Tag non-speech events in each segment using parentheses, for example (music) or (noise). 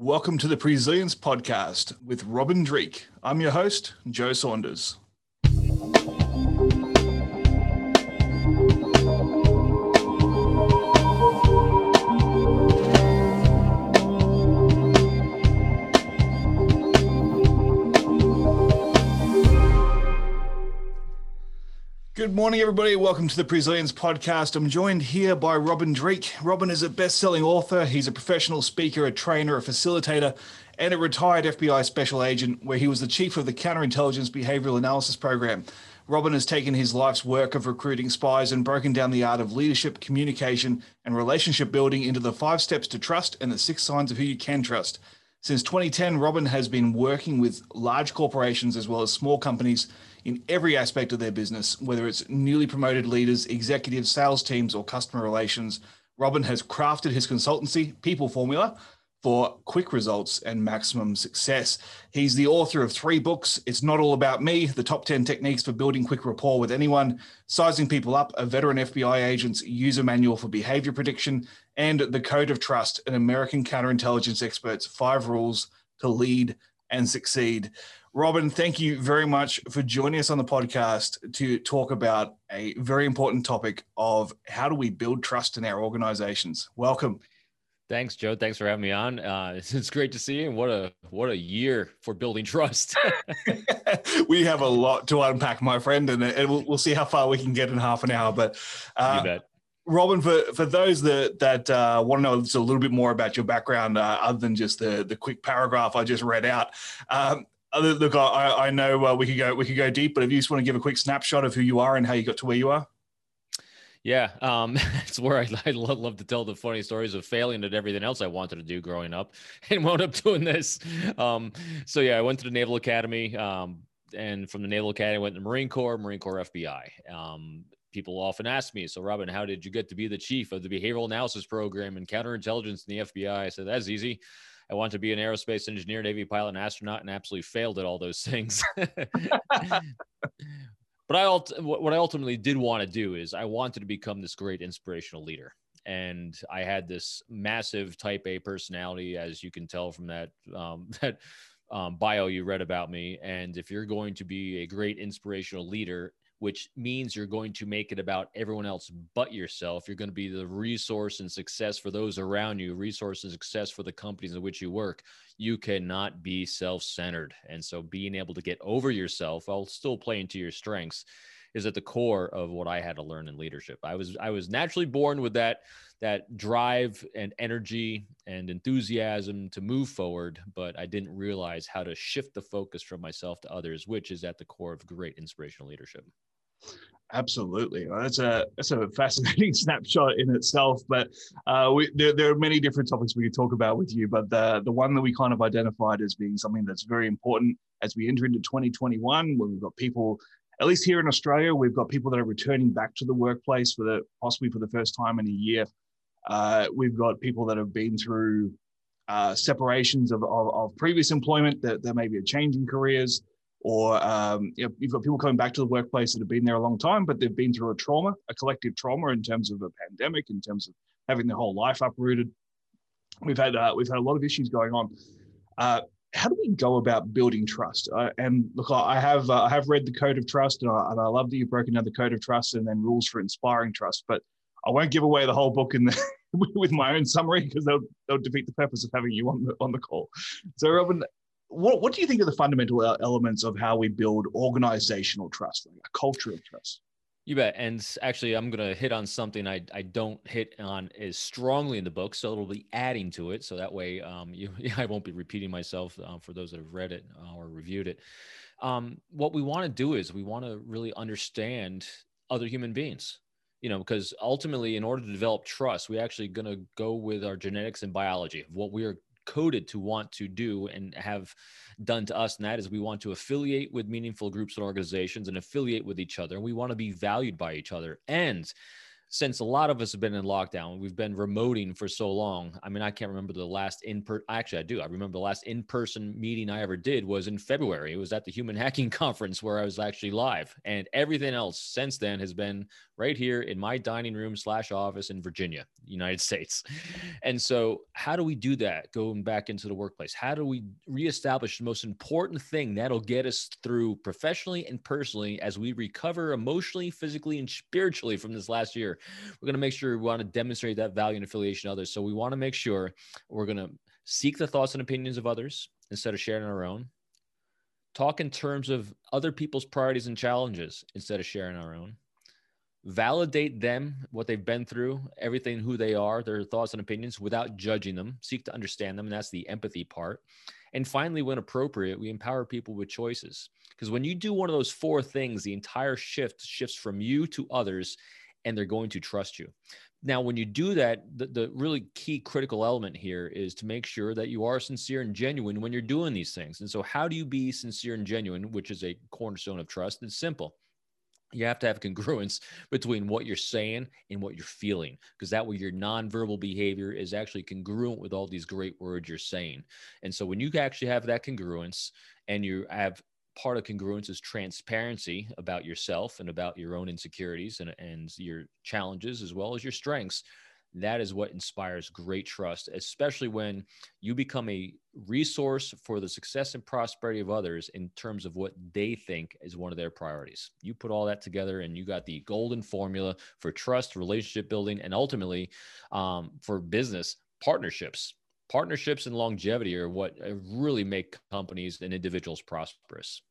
Welcome to the Presilience Podcast with Robin Dreeke. I'm your host, Joe Saunders. Morning, everybody. Welcome to the Presilience podcast. I'm joined here by Robin Dreeke. Robin is a best selling author. He's a professional speaker, a trainer, a facilitator, and a retired FBI special agent, where he was the chief of the Counterintelligence Behavioral Analysis Program. Robin has taken his life's work of recruiting spies and broken down the art of leadership, communication, and relationship building into the five steps to trust and the six signs of who you can trust. Since 2010, Robin has been working with large corporations as well as small companies in every aspect of their business, whether it's newly promoted leaders, executives, sales teams, or customer relations. Robin has crafted his consultancy, People Formula, for quick results and maximum success. He's the author of three books. It's Not All About Me, the top 10 techniques for building quick rapport with anyone, Sizing People Up, a veteran FBI agent's user manual for behavior prediction, and The Code of Trust, an American counterintelligence expert's five rules to lead and succeed. Robin, thank you very much for joining us on the podcast to talk about a very important topic of how do we build trust in our organizations. Welcome. Thanks, Joe. Thanks for having me on. Uh, (laughs) it's, it's, great to see you. And what a what a year for building trust. (laughs) (laughs) we have a lot to unpack, my friend, and, and we'll, we'll, see how far we can get in half an hour. But uh, Robin, for, for those that that uh, want to know just a little bit more about your background, uh, other than just the the quick paragraph I just read out, um, look, I, I know uh, we could go we could go deep, but if you just want to give a quick snapshot of who you are and how you got to where you are. Yeah, um, (laughs) it's where I, I love, love, to tell the funny stories of failing at everything else I wanted to do growing up, (laughs) and wound up doing this. Um, so yeah, I went to the Naval Academy, um, and from the Naval Academy, I went to the Marine Corps, Marine Corps FBI. Um, people often ask me, so Robin, how did you get to be the chief of the Behavioral Analysis Program and Counterintelligence in the FBI? I said that's easy. I wanted to be an aerospace engineer, Navy pilot, and astronaut, and absolutely failed at all those (laughs) things. but I what I ultimately did want to do is I wanted to become this great inspirational leader. And I had this massive type A personality, as you can tell from that um, (laughs) that um, bio you read about me. And if you're going to be a great inspirational leader, which means you're going to make it about everyone else but yourself. You're going to be the resource and success for those around you, resource and success for the companies in which you work. You cannot be self centered. And so being able to get over yourself while still playing to your strengths is at the core of what I had to learn in leadership. I was I was naturally born with that that drive and energy and enthusiasm to move forward, but I didn't realize how to shift the focus from myself to others, which is at the core of great inspirational leadership. Absolutely, well, that's a that's a fascinating (laughs) snapshot in itself. But uh, we, there, there are many different topics we could talk about with you. But the the one that we kind of identified as being something that's very important as we enter into 2021, where we've got people, at least here in Australia, we've got people that are returning back to the workplace for the possibly for the first time in a year. Uh, we've got people that have been through uh, separations of, of, of, previous employment that there may be a change in careers or um, you know, you've got people coming back to the workplace that have been there a long time, but they've been through a trauma, a collective trauma in terms of a pandemic, in terms of having their whole life uprooted. We've had uh, we've had a lot of issues going on. Uh, how do we go about building trust? Uh, and look, I have uh, I have read the Code of Trust, and I, and I love that you've broken down the Code of Trust and then rules for inspiring trust. But I won't give away the whole book in the, (laughs) with my own summary because they'll, they'll defeat the purpose of having you on the on the call. So, Robin, what, what do you think are the fundamental elements of how we build organizational trust, like a culture of trust? You bet. And actually, I'm going to hit on something I, I don't hit on as strongly in the book. So it'll be adding to it. So that way, um, (laughs) you, I won't be repeating myself uh, for those that have read it uh, or reviewed it. Um, what we want to do is we want to really understand other human beings you know because ultimately in order to develop trust we actually going to go with our genetics and biology of what we are coded to want to do and have done to us. And that is we want to affiliate with meaningful groups and organizations and affiliate with each other. And we want to be valued by each other. And since a lot of us have been in lockdown, we've been remoting for so long. I mean, I can't remember the last in per actually I do. I remember the last in-person meeting I ever did was in February. It was at the Human (laughs) Hacking Conference where I was actually live. And everything else since then has been right here in my dining room slash office in Virginia, United (laughs) States. And so, how do we do that going back into the workplace? How do we reestablish the most important thing that'll get us through professionally and personally as we recover emotionally, physically, and spiritually from this last year? We're going to make sure we want to demonstrate that value and affiliation to others. So, we want to make sure we're going to seek the thoughts and opinions of others instead of sharing our own. Talk in terms of other people's priorities and challenges instead of sharing our own validate them, what they've been through, everything, who they are, their thoughts and opinions without judging them, seek to understand them. And that's the empathy part. And finally, when appropriate, we empower people with choices. Because when you do one of those four things, the entire shift shifts from you to others, and they're going to trust you. Now, when you do that, the, the really key critical element here is to make sure that you are sincere and genuine when you're doing these things. And so, how do you be sincere and genuine, which is a cornerstone of trust? It's simple you have to have (laughs) congruence between what you're saying and what you're feeling because that way your nonverbal behavior is actually congruent with all these great words you're saying and so when you actually have that congruence and you have part of congruence is transparency about yourself and about your own insecurities and, and your challenges as well as your strengths that is what inspires great trust, especially when you become a resource for the success and prosperity of others in terms of what they think is one of their priorities. You put all that together and you got the golden formula for trust, relationship building, and ultimately um, for business partnerships. Partnerships and longevity are what uh, really make companies and individuals prosperous.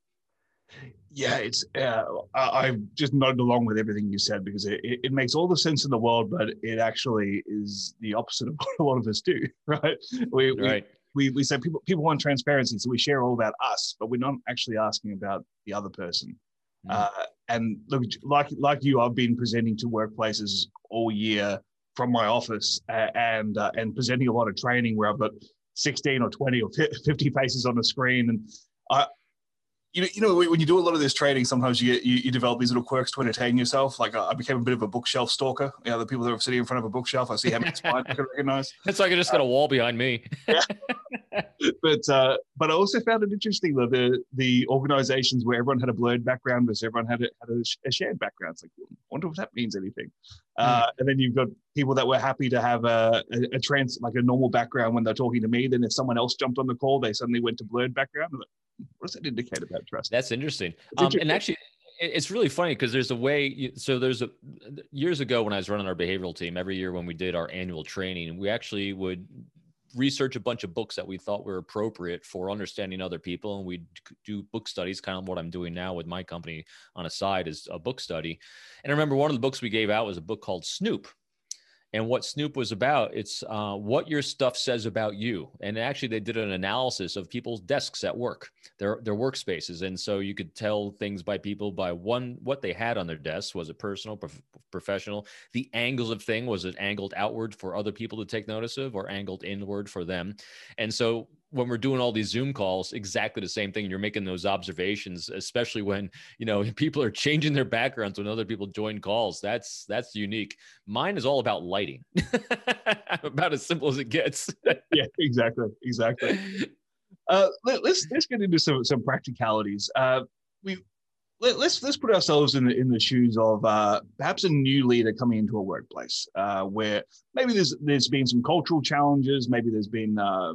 Yeah, it's. Uh, I, have just nodded along with everything you said because it, it, makes all the sense in the world, but it actually is the opposite of (laughs) what a lot of us do, right? We, right. we, we, we say people people want transparency, so we share all about us, but we're not actually asking about the other person. Mm. Uh, and look, like like you, I've been presenting to workplaces all year from my office and uh, and presenting a lot of training where I've got 16 or 20 or 50 faces on the screen, and I you know, you know, when you do a lot of this training sometimes you get you, you develop these little quirks to entertain yourself. Like uh, I became a bit of a bookshelf stalker. You know, the people that are sitting in front of a bookshelf, I see how many spines I can recognize. (laughs) It's like I just got a wall behind me. yeah. (laughs) but uh, but I also found it interesting though the the organizations where everyone had a blurred background versus everyone had a, had a, a shared background. It's like, I wonder if that means anything. Uh, mm. and then you've got people that were happy to have a, a, a trans like a normal background when they're talking to me. Then if someone else jumped on the call, they suddenly went to blurred background. Like, what does that indicate about trust? That's interesting. Um, interesting. And actually, it's really funny because there's a way. So there's a years ago when I was running our behavioral team, every year when we did our annual training, we actually would research a bunch of books that we thought were appropriate for understanding other people and we do book studies kind of what i'm doing now with my company on a side is a book study. And i remember one of the books we gave out was a book called snoop and what Snoop was about, it's uh, what your stuff says about you. And actually, they did an analysis of people's desks at work, their their workspaces, and so you could tell things by people by one what they had on their desks. Was it personal, prof- professional? The angles of thing was it angled outward for other people to take notice of, or angled inward for them? And so when we're doing all these zoom calls exactly the same thing you're making those observations especially when you know (laughs) people are changing their backgrounds when other people join calls that's that's unique. Mine is all about lighting. (laughs) About as simple as it gets. (laughs) Yeah exactly exactly. Uh, let, us let's, get into some some practicalities. Uh, we let, us let's, let's put ourselves in the in the shoes of uh, perhaps a new leader coming into a workplace uh, where maybe there's there's been some cultural challenges, maybe there's been uh,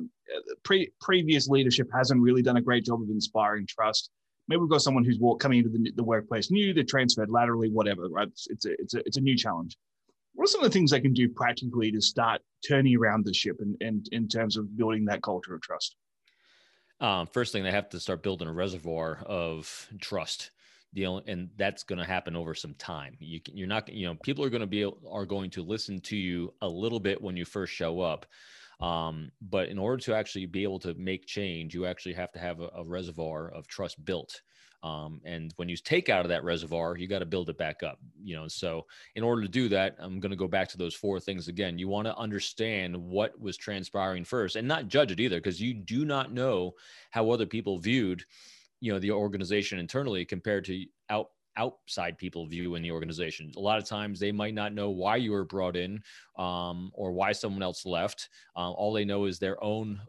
pre- previous leadership hasn't really done a great job of inspiring trust. Maybe we've got someone who's walk, coming into the, the workplace new, they're transferred laterally, whatever. Right? It's, it's a it's a it's a new challenge. What are some of the things they can do practically to start turning around the ship and in, in, in terms of building that culture of trust? Um, first thing, they have to start building a reservoir of trust and that's going to happen over some time. You can, you're not, you know, people are going to be are going to listen to you a little bit when you first show up. Um, but in order to actually be able to make change, you actually have to have a, a reservoir of trust built. Um, and when you take out of that reservoir, you got to build it back up. You know, so in order to do that, I'm going to go back to those four things again. You want to understand what was transpiring first, and not judge it either, because you do not know how other people viewed you know the organization internally compared to out outside people view in the organization. A lot of times they might not know why you were brought in um, or why someone else left. Uh, all they know is their own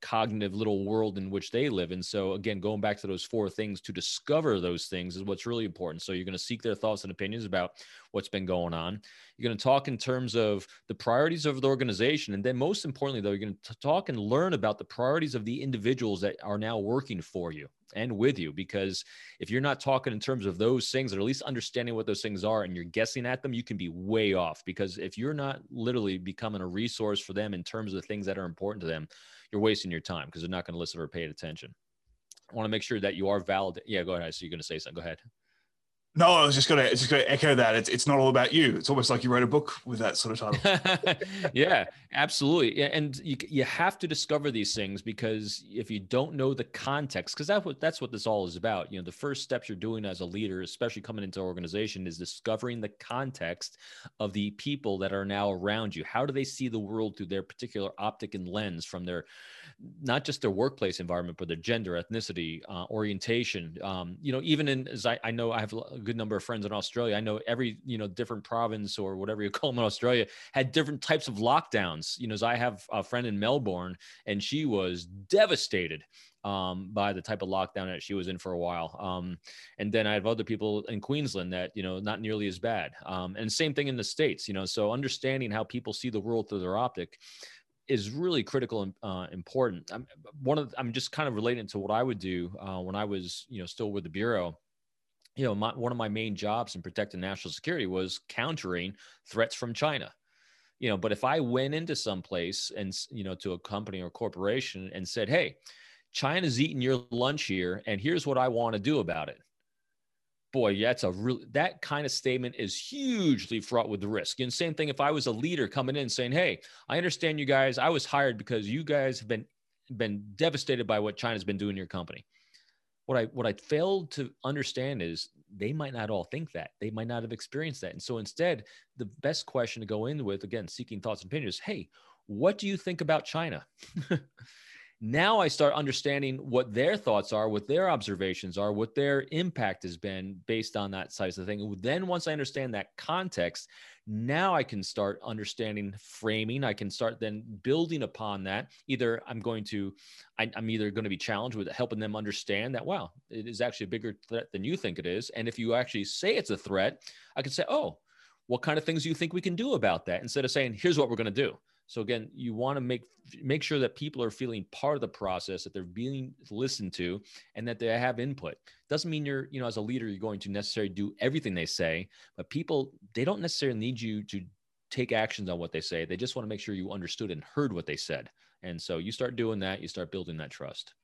cognitive little world in which they live. And so, again, going back to those four things to discover those things is what's really important. So, you're going to seek their thoughts and opinions about what's been going on. You're going to talk in terms of the priorities of the organization. And then, most importantly, though, you're going to talk and learn about the priorities of the individuals that are now working for you and with you. Because if you're not talking in terms of those things, or at least understanding what those things are, and you're guessing at them, you can be way off. Because if you're not literally becoming a resource for them in terms of the things that are important to them, you're wasting your time because they're not going to listen or pay attention. I want to make sure that you are valid. Yeah, go ahead. So you're going to say something. Go ahead. No, I was just gonna just gonna echo that. It's it's not all about you. It's almost like you wrote a book with that sort of title. (laughs) yeah, absolutely. And you you have to discover these things because if you don't know the context, because that's what that's what this all is about. You know, the first steps you're doing as a leader, especially coming into an organization, is discovering the context of the people that are now around you. How do they see the world through their particular optic and lens from their not just their workplace environment, but their gender, ethnicity, uh, orientation. Um, you know, even in as I, I know I have a good number of friends in Australia. I know every you know different province or whatever you (laughs) call them in Australia had different types of lockdowns. You know, as I have a friend in Melbourne, and she was devastated um, by the type of lockdown that she was in for a while. Um, and then I have other people in Queensland that, you know, not nearly as bad. Um, and same thing in the States, you know, so understanding how people see the world through their optic is really critical and uh, important. I'm one of I'm just kind of relating to what I would do uh, when I was you know still with the bureau. You know, my, one of my main jobs in protecting national security was countering threats from China. You know, but if I went into some place and you know to a company or corporation and said, "Hey, China's eating your lunch here, and here's what I want to do about it," boy, that's a real that kind of statement is hugely fraught with risk. And same thing if I was a leader coming in saying, "Hey, I understand you guys. I was hired because you guys have been been devastated by what China's been doing in your company." What I what I failed to understand is they might not all think that. They might not have experienced that. And so instead, the best question to go in with, again, seeking thoughts and opinions, hey, what do you think about China? (laughs) now I start understanding what their thoughts are, what their observations are, what their impact has been based on that size of thing. Then once I understand that context, now I can start understanding framing. I can start then building upon that. Either I'm going to, I, am either going to be challenged with helping them understand that, wow, it is actually a bigger threat than you think it is. And if you actually say it's a threat, I can say, oh, what kind of things do you think we can do about that? Instead of saying, here's what we're going to do. So again, you want to make make sure that people are feeling part of the process, that they're being listened to, and that they have input. Doesn't mean you're, you know, as a leader, you're going to necessarily do everything they say, but people they don't necessarily need you to take actions on what they say. They just want to make sure you understood and heard what they said. And so you start doing that, you start building that trust.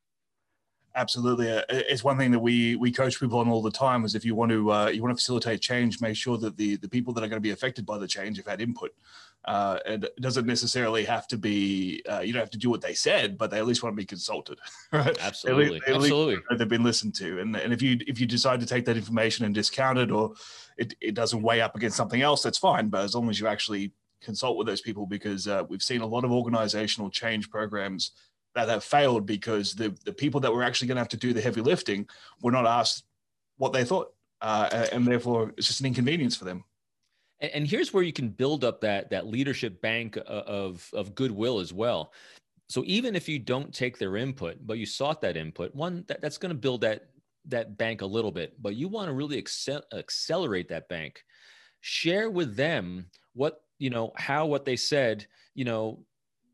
Absolutely, uh, it's one thing that we we coach people on all the time. Is if you want to uh, you want to facilitate change, make sure that the the people that are going to be affected by the change have had input. Uh, and it doesn't necessarily have to be uh, you don't have to do what they said, but they at least want to be consulted, (laughs) right? Absolutely, they, absolutely. They've been listened to, and and if you if you decide to take that information and discount it, or it, it doesn't weigh up against something else, that's fine. But as long as you actually consult with those people, because uh, we've seen a lot of organizational change programs that have failed because the the people that were actually going to have to do the heavy lifting were not asked what they thought, uh, and therefore it's just an inconvenience for them. And, and here's where you can build up that that leadership bank of of goodwill as well. So even if you don't take their input, but you sought that input, one that, that's going to build that that bank a little bit. But you want to really accelerate that bank. Share with them what you know how what they said you know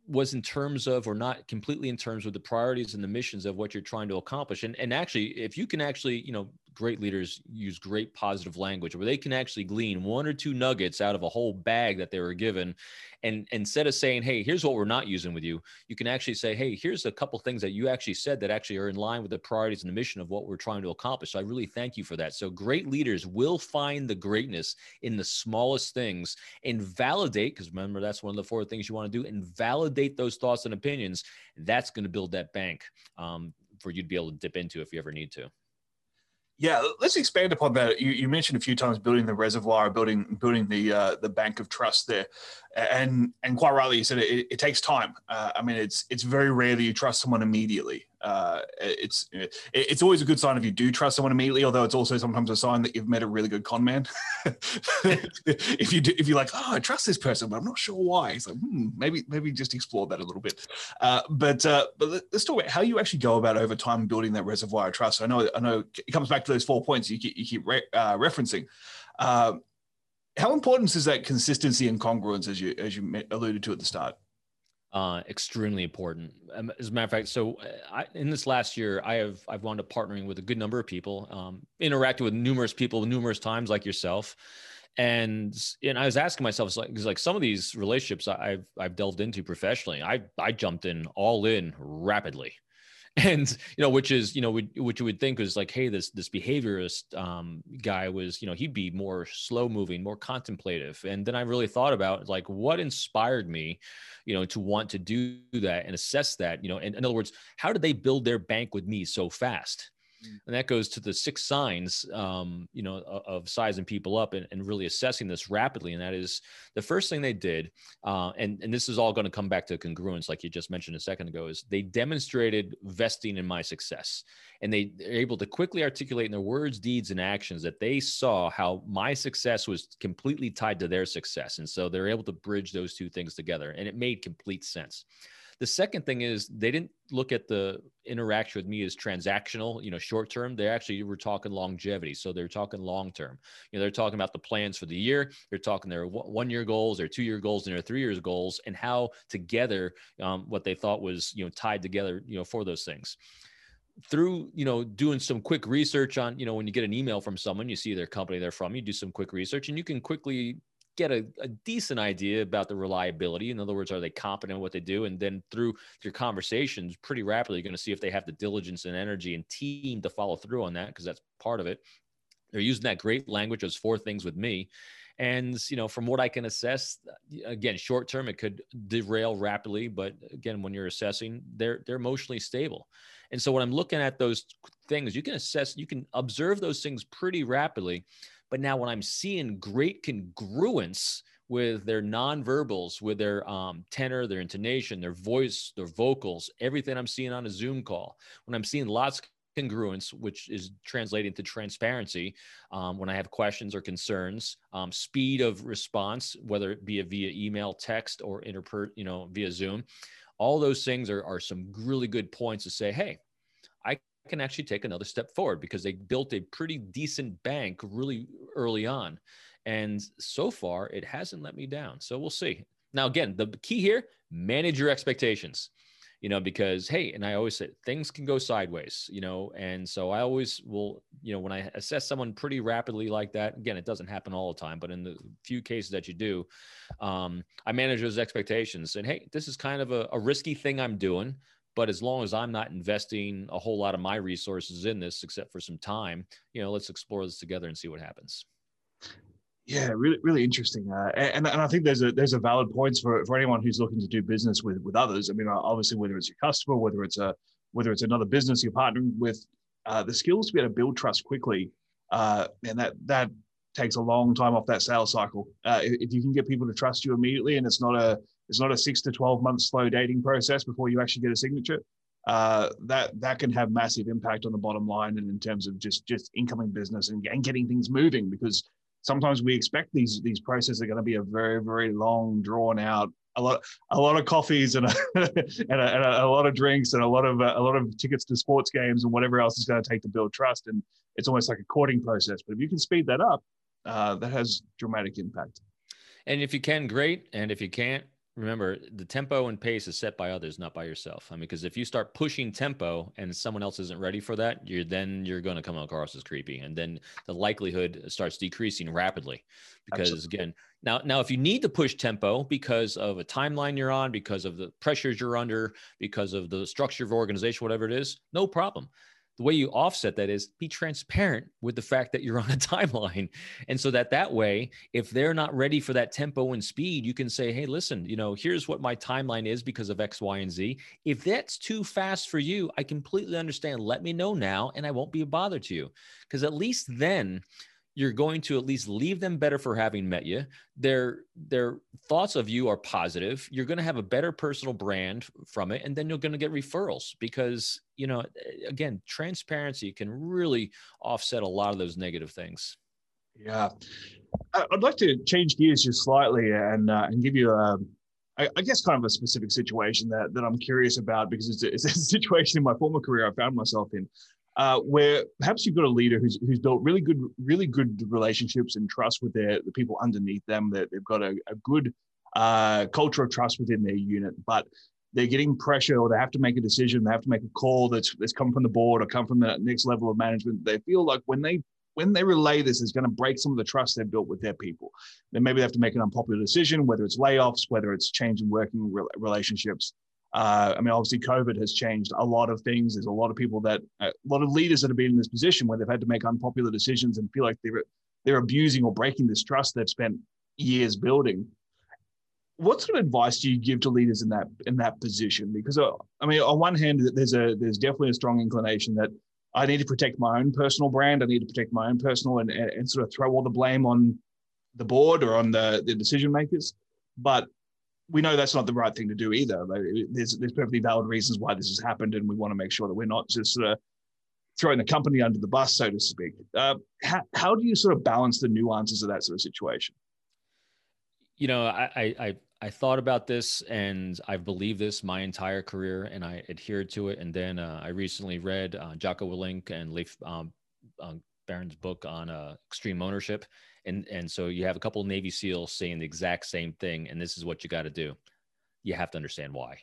was in terms of or not completely in terms of the priorities and the missions of what you're trying to accomplish. And and actually if you can actually you know great leaders use great positive language where they can actually glean one or two nuggets out of a whole bag that they were given. And instead of saying hey here's what we're not using with you you can actually say hey here's a couple things that you actually said that actually are in line with the priorities and the mission of what we're trying to accomplish. So i really thank you for that. So great leaders will find the greatness in the smallest things and validate because remember that's one of the four things you want to do and validate those thoughts and opinions. That's going to build that bank um, for you to be able to dip into if you ever need to yeah, let's expand upon that. You, you, mentioned a few times building the reservoir, building building the uh, the bank of trust there. and and quite rightly you said it, it takes time. Uh, I mean, it's it's very rare that you trust someone immediately. Uh, it's it's always a good sign if you do trust someone immediately. Although it's also sometimes a sign that you've met a really good con man. (laughs) if you do, if you're like, oh, I trust this person, but I'm not sure why. It's like, hmm, maybe maybe just explore that a little bit. Uh, but uh, but let's talk about how you actually go about over time building that reservoir of trust. I know I know it comes back to those four points you keep, you keep re- uh, referencing. Uh, how important is that consistency and congruence as you as you alluded to at the start? Uh, extremely important. Um, as a matter of fact, so uh, I, in this last year, I have I've wound up partnering with a good number of people, um, interacting with numerous people numerous times, like yourself, and and I was asking myself, like like some of these relationships I've I've delved into professionally, I I jumped in all in rapidly, (laughs) and you know which is you know which you would think is like hey this this behaviorist um, guy was you know he'd be more slow moving more contemplative and then i really thought about like what inspired me you know to want to do that and assess that you know and in other words how did they build their bank with me so fast. And that goes to the six signs um, you know of sizing people up and, and, really assessing this rapidly and that is the first thing they did uh, and, and this is all going to come back to congruence like you just mentioned a second ago is they demonstrated vesting in my success. And they, they're able to quickly articulate in their words deeds and actions that they saw how my success was completely tied to their success. And so they're able to bridge those two things together and it made complete sense the second thing is they didn't look at the interaction with me as transactional, you know, short term. They actually were talking longevity. So they're talking long term. You know, they're talking about the plans for the year. They're talking their one year goals, their two year goals, and their three years goals, and how together um, what they thought was you know tied together, you know, for those things through you know doing some quick research on you know when you get an email from someone you see their company they're from you do some quick research and you can quickly get a, a, decent idea about the reliability. In other words, are they competent in what they do? And then through your conversations, pretty rapidly, you're going to see if they have the diligence and energy and team to follow through on that, because that's part of it. They're using that great language, those four things with me. And, you know, from what I can assess, uh, again, short term, it could derail rapidly. But again, when you're assessing, they're, they're emotionally stable. And so when I'm looking at those things, you can assess, you can observe those things pretty rapidly but now when I'm seeing great congruence with their nonverbals, with their um, tenor, their intonation, their voice, their vocals, everything I'm seeing on a Zoom call, when I'm seeing lots of congruence, which is translating to transparency um, when I have questions or concerns, um, speed of response, whether it be via email, text, or interper, you know, via Zoom. All those things are, are some really good points to say, hey, can actually take another step forward because they built a pretty decent bank really early on. And so far, it hasn't let me down. So we'll see. Now, again, the key here manage your expectations, you know, because, hey, and I always say things can go sideways, you know, and so I always will, you know, when I assess someone pretty rapidly like that, again, it doesn't happen all the time, but in the few cases that you do, um, I manage those expectations and, hey, this is kind of a, a risky thing I'm doing but as long as I'm not investing a whole lot of my resources in this, except for some time, you know, let's explore this together and see what happens. Yeah, really, really interesting, uh, and and I think there's a there's a valid points for, for anyone who's looking to do business with with others. I mean, obviously, whether it's your customer, whether it's a whether it's another business you're partnering with, uh, the skills to be able to build trust quickly, uh, and that that takes a long time off that sales cycle. Uh, if you can get people to trust you immediately, and it's not a it's not a six to 12 month slow dating process before you actually get a signature. Uh, that that can have massive impact on the bottom line and in terms of just just incoming business and, and getting things moving because sometimes we expect these these processes are going to be a very very long drawn out a lot a lot of coffees and a, (laughs) and, a, and a, lot of drinks and a lot of a lot of tickets to sports games and whatever else is going to take to build trust. And it's almost like a courting process. But if you can speed that up uh, that has dramatic impact. And if you can great. And if you can't remember the tempo and pace is set by others not by yourself i mean because if you start pushing tempo and someone else isn't ready for that you're then you're going to come across as creepy and then the likelihood starts decreasing rapidly because Absolutely. again now now if you need to push tempo because of a timeline you're on because of the pressures you're under because of the structure of organization whatever it is no problem the way you offset that is be transparent with the fact that you're on a (laughs) timeline. And so that that way if they're not ready for that tempo and speed you can say hey listen you know here's what my timeline is because of x y and z. If that's too fast for you i completely understand. Let me know now and i won't be a bother to you. Because at least then you're going to at least leave them better for having met you. Their their thoughts of you are positive. You're going to have a better personal brand from it, and then you're going to get referrals because you know again, transparency can really offset a lot of those negative things. Yeah, I'd like to change gears just slightly and uh, and give you a. I guess kind of a specific situation that, that I'm curious about because it's a, it's a (laughs) situation in my former career I found myself in uh, where perhaps you've got a leader who's, who's built really good, really good relationships and trust with their the people underneath them. That they've got a, a good uh, culture of trust within their unit, but they're getting pressure or they have to make a decision. They have to make a call that's that's come from the board or come from the next level of management. They feel like when they when they relay this, is going to break some of the trust they've built with their people. Then maybe they have to make an unpopular decision, whether it's layoffs, whether it's changing working relationships. Uh, I mean, obviously, COVID has changed a lot of things. There's a lot of people that, uh, a lot of leaders that have been in this position where they've had to make unpopular decisions and feel like they're they're abusing or breaking this trust they've spent years building. What sort of advice do you give to leaders in that in that position? Because uh, I mean, on one hand, there's a there's definitely a strong inclination that I need to protect my own personal brand. I need to protect my own personal and, and, and sort of throw all the blame on the board or on the, the decision makers. But we know that's not the right thing to do either. There's there's perfectly valid reasons why this has happened, and we want to make sure that we're not just sort of throwing the company under the bus, so to speak. Uh, how, how do you sort of balance the nuances of that sort of situation? You know, I, I I thought about this, and I've believed this my entire career, and I adhered to it. And then uh, I recently read uh, Jocko Willink and Leif um, um, Babin's book on uh, extreme ownership, and and so you have a couple Navy SEALs saying the exact same thing, and this is what you got to do. You have to understand why.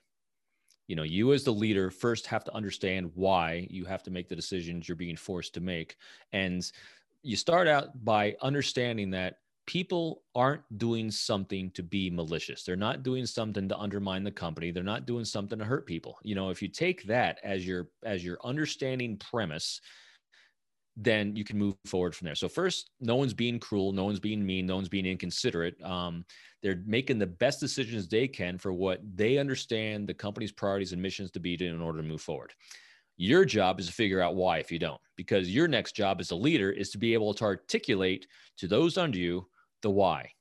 You know, you as the leader first have to understand why you have to make the decisions you're being forced to make, and you start out by understanding that people aren't doing something to be malicious. They're not doing something to undermine the company. They're not doing something to hurt people. You know, if you take that as your as your understanding premise, then you can move forward from there. So first, no one's being cruel, no one's being mean, no one's being inconsiderate. Um, they're making the best decisions they can for what they understand the company's priorities and missions to be in order to move forward. Your job is to figure out why if you don't, because your next job as a leader is to be able to articulate to those under you the why.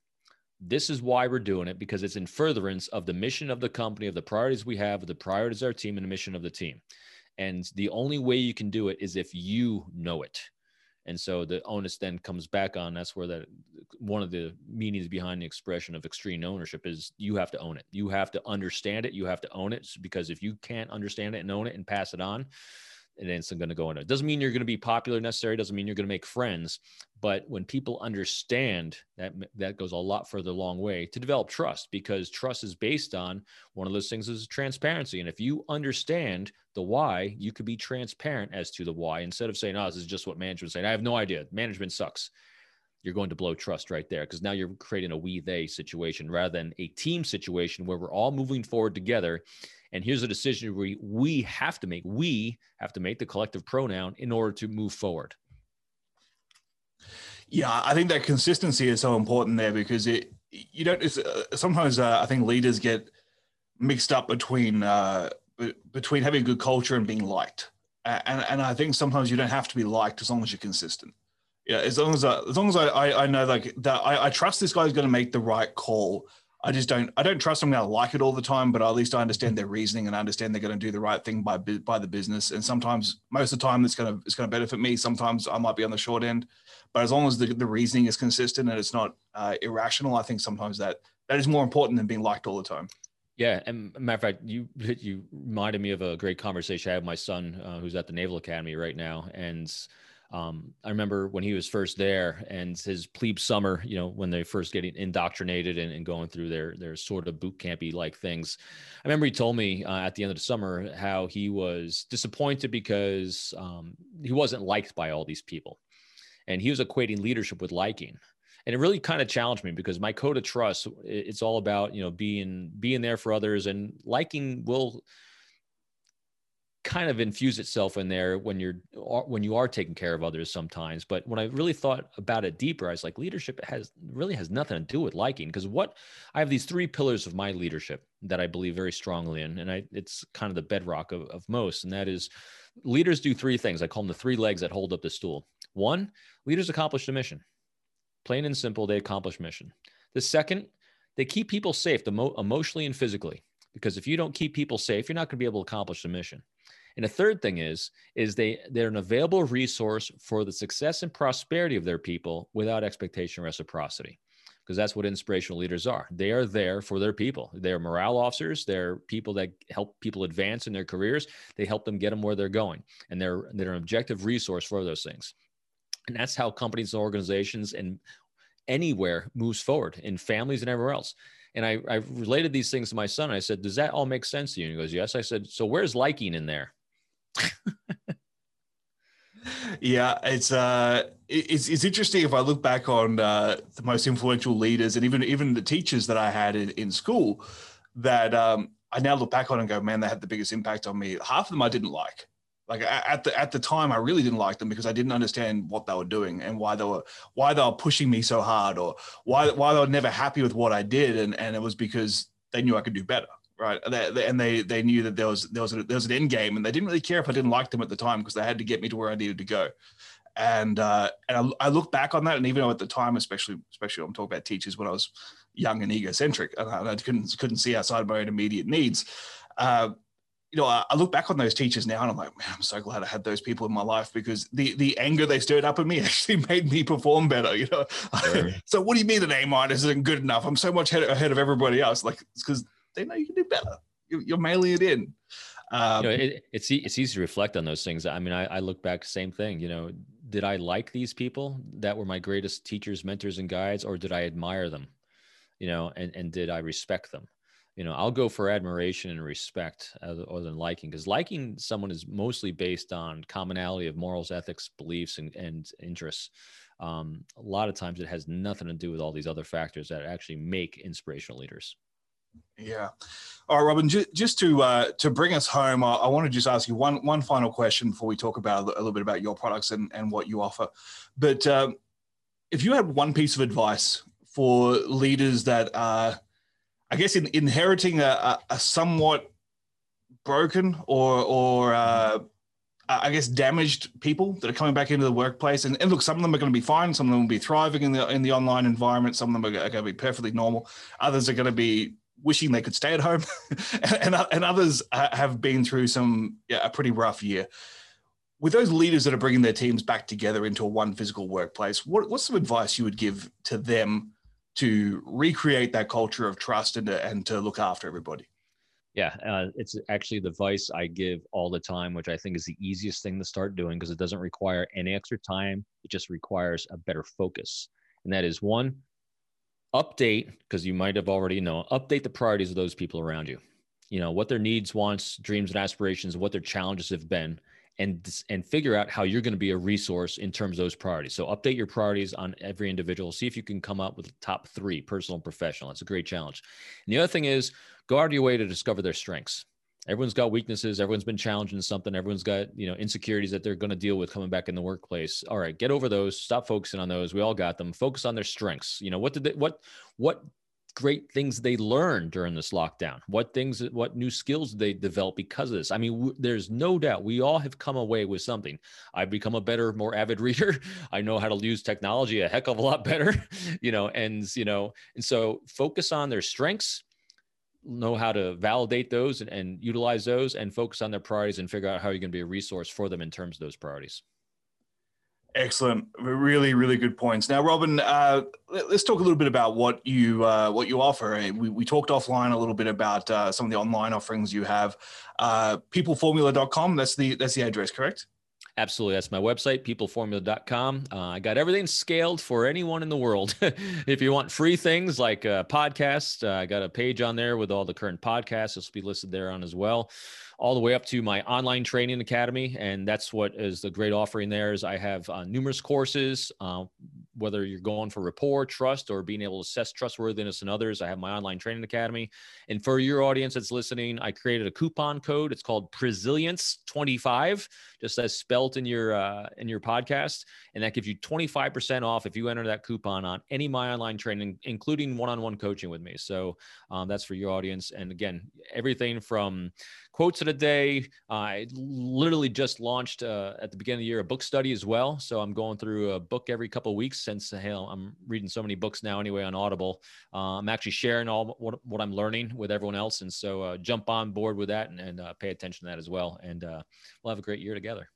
This is why we're doing it because it's in furtherance of the mission of the company, of the priorities we have, of the priorities of our team, and the mission of the team. And the only way you can do it is if you know it. And so the onus then comes back on that's where that one of the meanings behind the expression of extreme ownership is you have to own it. You have to understand it. You have to own it because if you can't understand it and own it and pass it on, and it's going to go into it. Doesn't mean you're going to be popular necessarily. Doesn't mean you're going to make friends. But when people understand that, that goes a lot further long way to develop trust because trust is based on one of those things is transparency. And if you understand the why, you could be transparent as to the why instead of saying, "Oh, this is just what management saying." I have no idea. Management sucks. You're going to blow trust right there because now you're creating a we they situation rather than a team situation where we're all moving forward together and here's a decision we, we have to make. We have to make the collective pronoun in order to move forward. Yeah, I think that consistency is so important there because it, you don't, uh, sometimes uh, I think leaders get mixed up between, uh, between having a good culture and being liked. And, and I think sometimes you don't have to be liked as long as you're consistent. Yeah, as long as I, as long as I, I, I know like that I, I trust this guy's going to make the right call I just don't I don't trust I'm going to like it all the time, but at least I understand their reasoning and I understand they're going to do the right thing by by the business. And sometimes, most of the time, it's going to it's going to benefit me. Sometimes I might be on the short end, but as long as the, the reasoning is consistent and it's not uh, irrational, I think sometimes that that is more important than being liked all the time. Yeah, and matter of fact, you you reminded me of a great conversation I had with my son, uh, who's at the Naval Academy right now, and um, I remember when he was first there and his plebe summer, you know, when they first getting indoctrinated and, and going through their their sort of boot campy like things. I remember he told me uh, at the end of the summer how he was disappointed because um, he wasn't liked by all these people, and he was equating leadership with liking. And it really kind of challenged me because my code of trust, it's all about you know being being there for others and liking will kind of infuse itself in there when you're uh, when you are taking care of others sometimes but when i really thought about it deeper i was like leadership has really has nothing to do with liking because what i have these three pillars of my leadership that i believe very strongly in and i it's kind of the bedrock of, of most and that is leaders do three things i call them the three legs that hold up the stool one leaders accomplish the mission Plain and simple, they accomplish mission. The second, they keep people safe emotionally and physically. Because if you don't keep people safe, you're not going to be able to accomplish the mission. And the third thing is, is they they're an available resource for the success and prosperity of their people without expectation reciprocity because that's what inspirational leaders are. They are there for their people. They're morale officers. They're people that help people advance in their careers. They help them get them where they're going, and they're they're an objective resource for those things. And that's how companies and organizations and anywhere moves forward in families and everywhere else. And I, I related these things to my son. I said, "Does that all make sense to you?" And he goes, "Yes." I said, "So where's liking in there?" Yeah, it's uh, it's it's interesting if I look back on uh, the most influential leaders and even even the teachers that I had in, in school, that um, I now look back on and go, man, they had the biggest impact on me. Half of them I didn't like. Like at the at the time, I really didn't like them because I didn't understand what they were doing and why they were why they were pushing me so hard or why why they were never happy with what I did and and it was because they knew I could do better right? And they they knew that there was there was a, there was an end game, and they didn't really care if I didn't like them at the time because they had to get me to where I needed to go. And uh, and I, I, look back on that, and even though at the time, especially especially I'm talking about teachers when I was young and egocentric, and I, couldn't couldn't see outside my own immediate needs. Uh, you know, I, I, look back on those teachers now, and I'm like, man, I'm so glad I had those people in my life because the the anger they stirred up in me (laughs) actually made me perform better. You know, sure. (laughs) so what do you mean an A minus isn't good enough? I'm so much ahead of everybody else. Like it's because they know you can do better. You're mailing it in. Um, you know, it, it's it's easy to reflect on those things. I mean, I, I look back, same thing. You know, did I like these people that were my greatest teachers, mentors, and guides, or did I admire them? You know, and and did I respect them? You know, I'll go for admiration and respect other than liking, because liking someone is mostly based on commonality of morals, ethics, beliefs, and, and interests. Um, a lot of times, it has nothing to do with all these other factors that actually make inspirational leaders. Yeah. All right, Robin. Just to uh, to bring us home, I, I want to just ask you one one final question before we talk about a little bit about your products and, and what you offer. But um, if you had one piece of advice for leaders that are, I guess, in, inheriting a, a, somewhat broken or or uh, I guess damaged people that are coming back into the workplace. And, and, look, some of them are going to be fine. Some of them will be thriving in the in the online environment. Some of them are going to be perfectly normal. Others are going to be wishing they could stay at home, (laughs) and, and others have been through some yeah, a pretty rough year. With those leaders that are bringing their teams back together into one physical workplace, what, what's some advice you would give to them to recreate that culture of trust and to, and to look after everybody? Yeah, uh, it's actually the advice I give all the time, which I think is the easiest thing to start doing because it doesn't require any extra time. It just requires a better focus. And that is one, update because you might have already know update the priorities of those people around you. You know what their needs wants dreams and aspirations what their challenges have been and and figure out how you're going to be a resource in terms of those priorities. So update your priorities on every individual. See if you can come up with the top three personal and professional. That's a great challenge. And the other thing is go out of your way to discover their strengths everyone's got weaknesses everyone's been challenged in something everyone's got you know insecurities that they're going to deal with coming back in the workplace. All right get over those stop focusing on those we all got them. Focus on their strengths. You know what did they what what great things they learned during this lockdown? What things what new skills did they develop because of this? I mean w- there's no doubt we all have come away with something. I've become a better more avid (laughs) reader. I know how to use technology a heck of a lot better (laughs) you know and you know and so focus on their strengths know how to validate those and, and utilize those and focus on their priorities and figure out how you're going to be a resource for them in terms of those priorities. Excellent, really, really good points. Now, Robin, uh, let's talk a little bit about what you uh, what you offer. We, we talked offline a little bit about uh, some of the online offerings you have. Uh, peopleformula.com. That's the that's the address, correct? Absolutely. That's my website, peopleformula.com. Uh, I got everything scaled for anyone in the world. (laughs) if you want free things like uh, podcasts, uh, I got a page on there with all the current podcasts. This will be listed there on as well all the way up to my online training academy and that's what is the great offering there is i have uh, numerous courses uh, whether you're going for rapport trust or being able to assess trustworthiness in others i have my online training academy. And for your audience that's listening i created a coupon code it's called presilience 25 just as spelt in your uh, in your podcast and that gives you 25% off if you enter that coupon on any my online training including one-on-one coaching with me. So um, that's for your audience and again everything from quotes of the day. I literally just launched uh, at the beginning of the year a book study as well. So I'm going through a book every couple of weeks since hell, I'm reading so many books now anyway on Audible. Uh, I'm actually sharing all what, what I'm learning with everyone else. And so uh, jump on board with that and, and uh, pay attention to that as well. And uh, we'll have a great year together.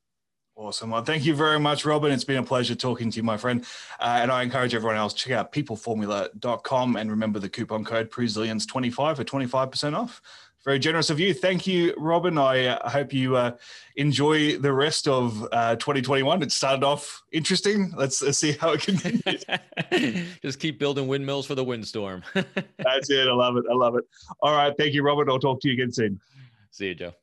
Awesome. Well, thank you very much, Robin. It's been a pleasure talking to you, my friend. Uh, and I encourage everyone else to check out peopleformula.com and remember the coupon code Presilience25 for 25% off. Very generous of you. Thank you, Robin. I uh, hope you uh, enjoy the rest of uh, 2021. It started off interesting. Let's, let's see how it continues. (laughs) Just keep building windmills for the windstorm. (laughs) That's it. I love it. I love it. All right. Thank you, Robin. I'll talk to you again soon. See you, Joe.